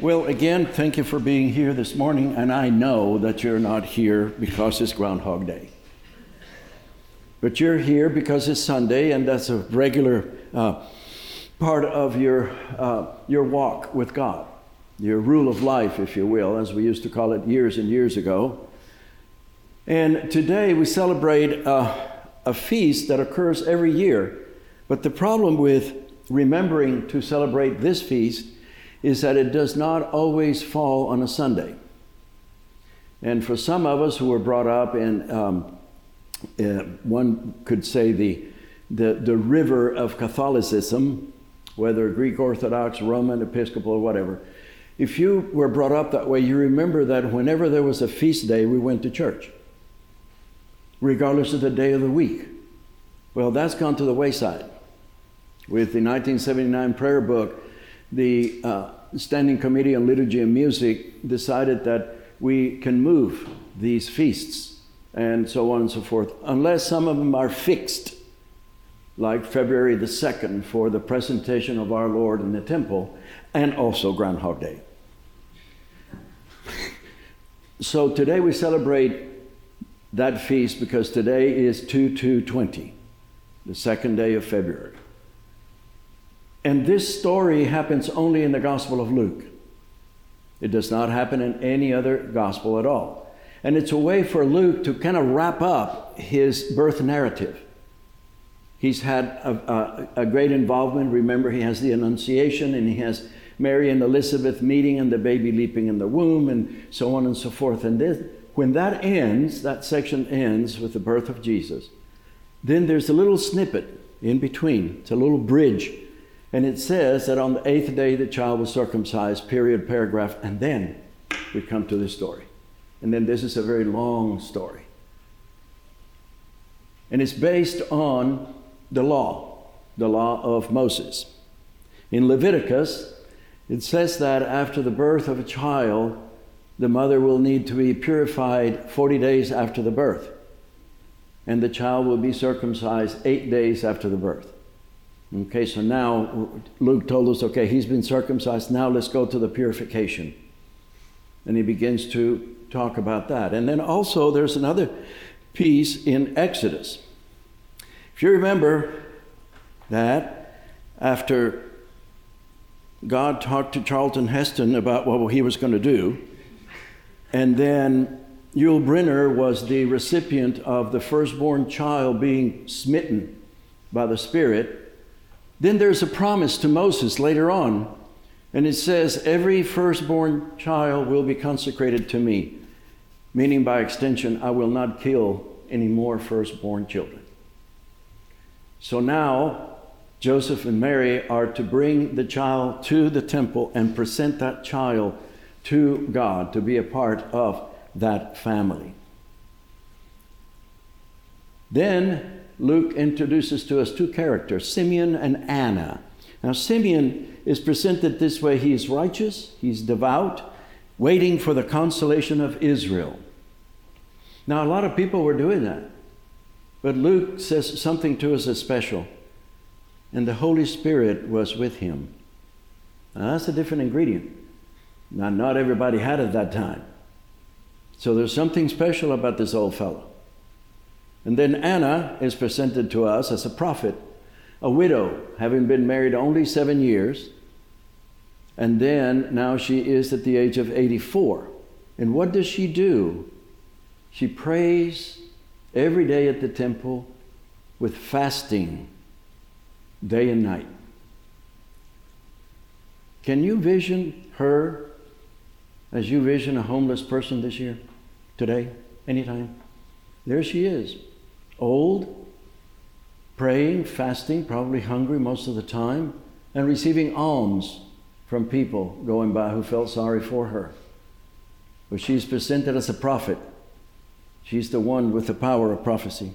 Well, again, thank you for being here this morning, and I know that you're not here because it's Groundhog Day. But you're here because it's Sunday, and that's a regular uh, part of your, uh, your walk with God, your rule of life, if you will, as we used to call it years and years ago. And today we celebrate uh, a feast that occurs every year. But the problem with remembering to celebrate this feast is that it does not always fall on a Sunday. And for some of us who were brought up in, um, uh, one could say, the, the, the river of Catholicism, whether Greek Orthodox, Roman, Episcopal, or whatever, if you were brought up that way, you remember that whenever there was a feast day, we went to church, regardless of the day of the week. Well, that's gone to the wayside. With the 1979 prayer book, the uh, Standing Committee on Liturgy and Music decided that we can move these feasts and so on and so forth, unless some of them are fixed, like February the 2nd for the presentation of our Lord in the temple, and also Groundhog Day. So today we celebrate that feast because today is 2 2 20, the second day of February. And this story happens only in the Gospel of Luke. It does not happen in any other gospel at all. And it's a way for Luke to kind of wrap up his birth narrative. He's had a, a, a, great involvement. Remember, he has the Annunciation and he has Mary and Elizabeth meeting and the baby leaping in the womb and so on and so forth. And this, when that ends, that section ends with the birth of Jesus, then there's a little snippet in between. It's a little bridge and it says that on the eighth day the child was circumcised, period, paragraph, and then we come to this story. And then this is a very long story. And it's based on the law, the law of Moses. In Leviticus, it says that after the birth of a child, the mother will need to be purified 40 days after the birth, and the child will be circumcised eight days after the birth. Okay, so now Luke told us, okay, he's been circumcised. Now let's go to the purification. And he begins to talk about that. And then also there's another piece in Exodus. If you remember that after God talked to Charlton Heston about what he was going to do, and then Yul Brynner was the recipient of the firstborn child being smitten by the Spirit then there's a promise to Moses later on, and it says, Every firstborn child will be consecrated to me, meaning by extension, I will not kill any more firstborn children. So now, Joseph and Mary are to bring the child to the temple and present that child to God to be a part of that family. Then Luke introduces to us two characters, Simeon and Anna. Now, Simeon is presented this way he is righteous, he's devout, waiting for the consolation of Israel. Now, a lot of people were doing that. But Luke says something to us as special. And the Holy Spirit was with him. Now, that's a different ingredient. Now, not everybody had it that time. So there's something special about this old fellow. And then Anna is presented to us as a prophet, a widow, having been married only seven years. And then now she is at the age of 84. And what does she do? She prays every day at the temple with fasting, day and night. Can you vision her as you vision a homeless person this year, today, anytime? There she is old, praying, fasting, probably hungry most of the time, and receiving alms from people going by who felt sorry for her. But she's presented as a prophet. She's the one with the power of prophecy.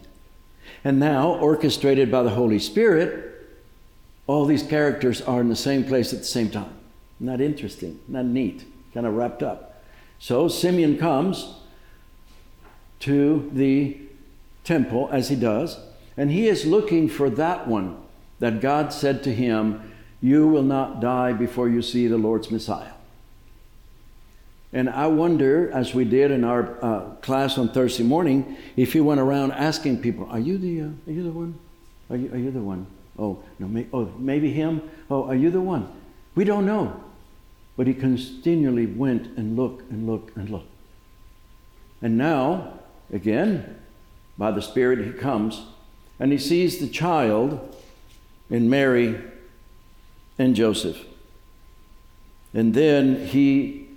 And now, orchestrated by the Holy Spirit, all these characters are in the same place at the same time. Not interesting, not neat, kind of wrapped up. So Simeon comes to the temple as he does, and he is looking for that one that God said to him, You will not die before you see the Lord's Messiah. And I wonder, as we did in our uh, class on Thursday morning, if he went around asking people, "Are you the? Uh, are you the one? Are you, are you the one? Oh no, may, oh maybe him. Oh, are you the one? We don't know." But he continually went and looked and looked and looked. And now, again, by the Spirit, he comes and he sees the child in Mary and Joseph. And then he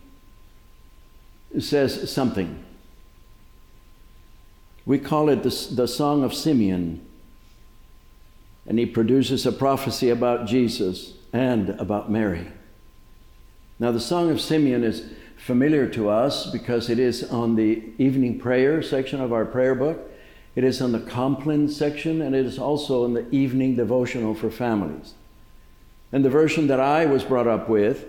says something. We call it the, the Song of Simeon. And he produces a prophecy about Jesus and about Mary. Now, the Song of Simeon is familiar to us because it is on the evening prayer section of our prayer book. It is on the Compline section, and it is also in the evening devotional for families. And the version that I was brought up with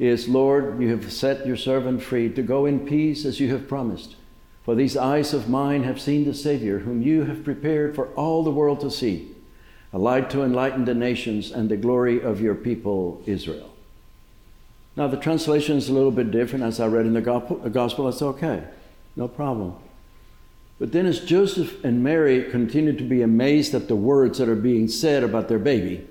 is Lord, you have set your servant free to go in peace as you have promised. For these eyes of mine have seen the Savior, whom you have prepared for all the world to see, a light to enlighten the nations and the glory of your people, Israel. Now, the translation is a little bit different as I read in the gospel. That's okay, no problem. But then, as Joseph and Mary continue to be amazed at the words that are being said about their baby,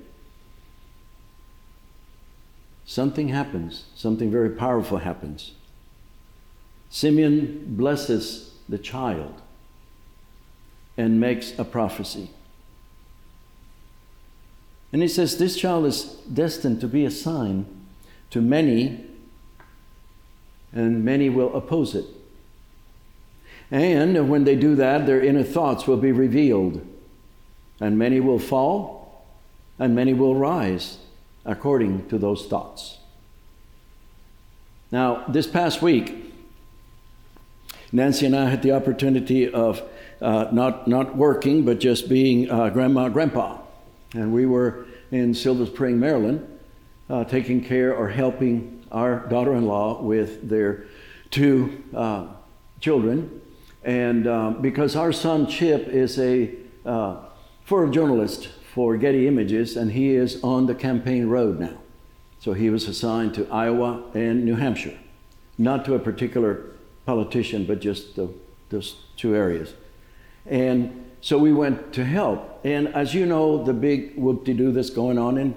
something happens, something very powerful happens. Simeon blesses the child and makes a prophecy. And he says, This child is destined to be a sign to many, and many will oppose it. And when they do that, their inner thoughts will be revealed, and many will fall, and many will rise according to those thoughts. Now, this past week, Nancy and I had the opportunity of uh, not, not working, but just being uh, grandma, grandpa. And we were in Silver Spring, Maryland, uh, taking care or helping our daughter in law with their two uh, children. And um, because our son Chip is a uh, journalist for Getty Images, and he is on the campaign road now. So he was assigned to Iowa and New Hampshire, not to a particular politician, but just the, those two areas. And so we went to help. And as you know, the big whoop de doo that's going on in,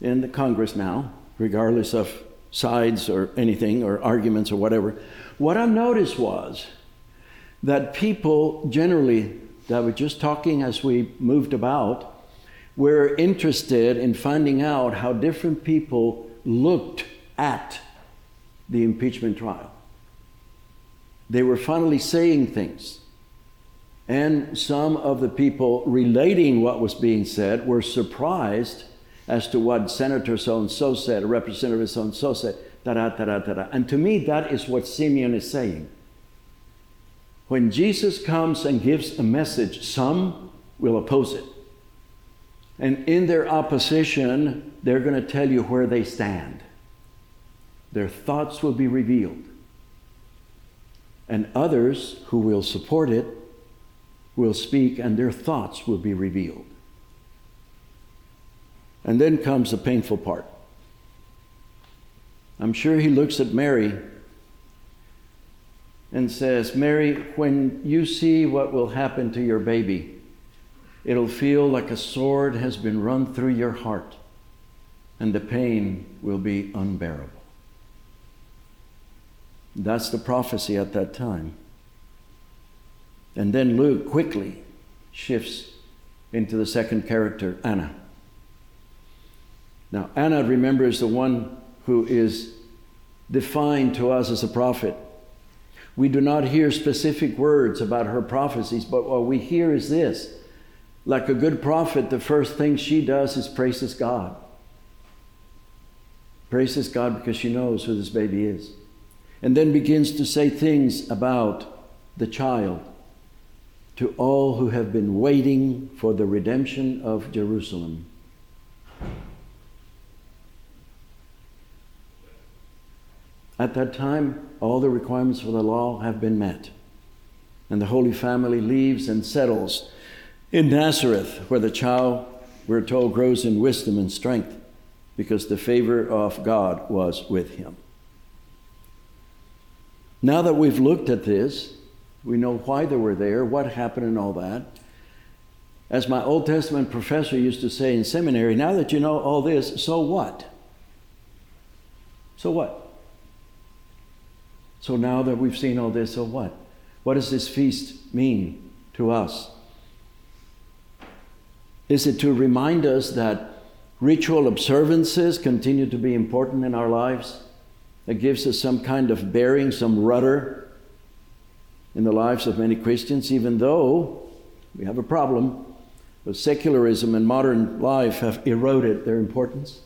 in the Congress now, regardless of sides or anything or arguments or whatever, what I noticed was that people generally that were just talking as we moved about we're interested in finding out how different people looked at the impeachment trial. They were finally saying things. And some of the people relating what was being said were surprised as to what Senator so and so said, Representative so and so said, da da da da da. And to me, that is what Simeon is saying. When Jesus comes and gives a message, some will oppose it. And in their opposition, they're going to tell you where they stand. Their thoughts will be revealed. And others who will support it will speak, and their thoughts will be revealed. And then comes the painful part. I'm sure he looks at Mary and says, Mary, when you see what will happen to your baby, It'll feel like a sword has been run through your heart, and the pain will be unbearable. That's the prophecy at that time. And then Luke quickly shifts into the second character, Anna. Now, Anna, remember, is the one who is defined to us as a prophet. We do not hear specific words about her prophecies, but what we hear is this like a good prophet, the first thing she does is praises God. Praises God because she knows who this baby is. And then begins to say things about the child to all who have been waiting for the redemption of Jerusalem. At that time, all the requirements for the law have been met. And the Holy Family leaves and settles in Nazareth, where the child, we're told, grows in wisdom and strength because the favor of God was with him. Now that we've looked at this, we know why they were there, what happened, and all that. As my Old Testament professor used to say in seminary, now that you know all this, so what? So what? So now that we've seen all this, so what? What does this feast mean to us? Is it to remind us that ritual observances continue to be important in our lives? That gives us some kind of bearing, some rudder in the lives of many Christians, even though we have a problem. But secularism and modern life have eroded their importance.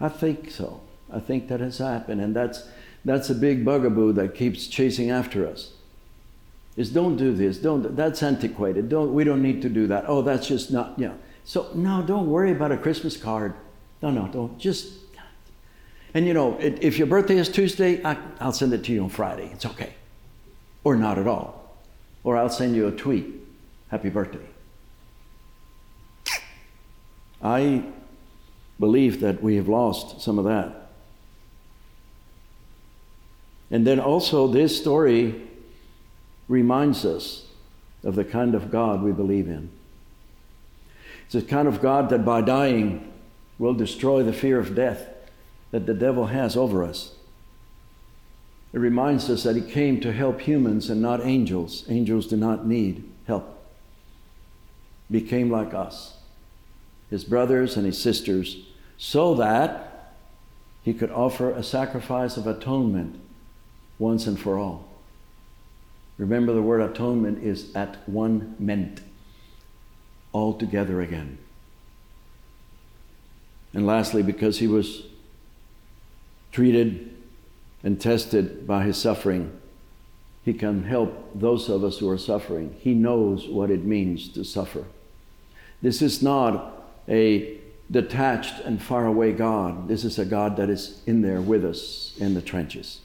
I think so. I think that has happened, and that's that's a big bugaboo that keeps chasing after us. Is don't do this. Don't. That's antiquated. Don't. We don't need to do that. Oh, that's just not. Yeah. So no, don't worry about a Christmas card. No, no, don't. Just. And you know, if your birthday is Tuesday, I, I'll send it to you on Friday. It's okay, or not at all, or I'll send you a tweet. Happy birthday. I believe that we have lost some of that. And then also, this story reminds us of the kind of God we believe in. It's a kind of God that by dying will destroy the fear of death that the devil has over us. It reminds us that he came to help humans and not angels. Angels do not need help. Became like us, his brothers and his sisters, so that he could offer a sacrifice of atonement once and for all. Remember, the word atonement is at one meant, all together again. And lastly, because he was treated and tested by his suffering, he can help those of us who are suffering. He knows what it means to suffer. This is not a detached and far away God. This is a God that is in there with us in the trenches.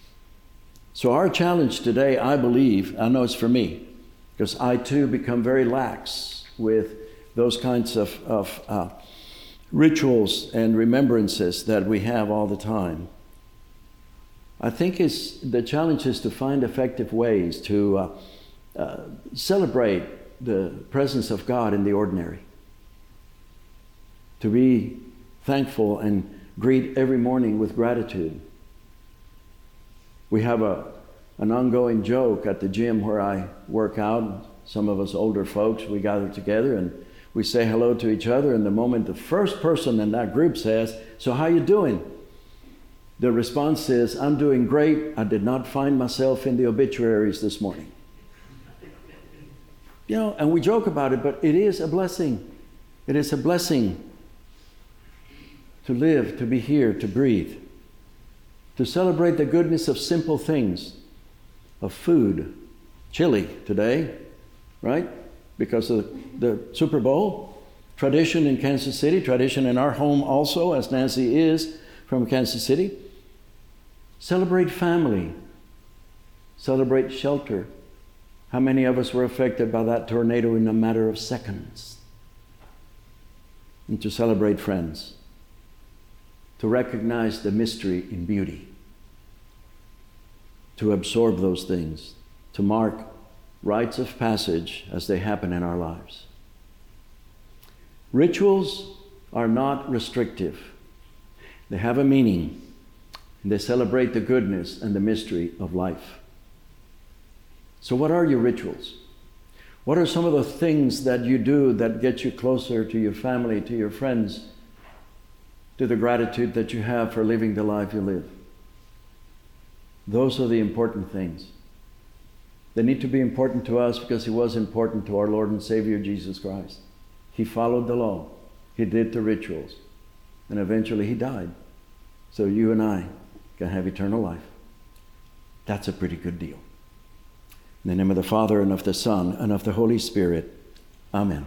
So, our challenge today, I believe, I know it's for me, because I too become very lax with those kinds of, of uh, rituals and remembrances that we have all the time. I think it's, the challenge is to find effective ways to uh, uh, celebrate the presence of God in the ordinary, to be thankful and greet every morning with gratitude we have a, an ongoing joke at the gym where I work out. Some of us older folks, we gather together and we say hello to each other. And the moment the first person in that group says, "So how you doing?" The response is, "I'm doing great. I did not find myself in the obituaries this morning." You know, and we joke about it, but it is a blessing. It is a blessing to live, to be here, to breathe to celebrate the goodness of simple things, of food. Chili today, right? Because of the Super Bowl. Tradition in Kansas City, tradition in our home also, as Nancy is from Kansas City. Celebrate family, celebrate shelter. How many of us were affected by that tornado in a matter of seconds? And to celebrate friends to recognize the mystery in beauty, to absorb those things, to mark rites of passage as they happen in our lives. Rituals are not restrictive, they have a meaning, they celebrate the goodness and the mystery of life. So, what are your rituals? What are some of the things that you do that get you closer to your family, to your friends? To the gratitude that you have for living the life you live. Those are the important things. They need to be important to us because He was important to our Lord and Savior Jesus Christ. He followed the law, He did the rituals, and eventually He died. So you and I can have eternal life. That's a pretty good deal. In the name of the Father, and of the Son, and of the Holy Spirit. Amen.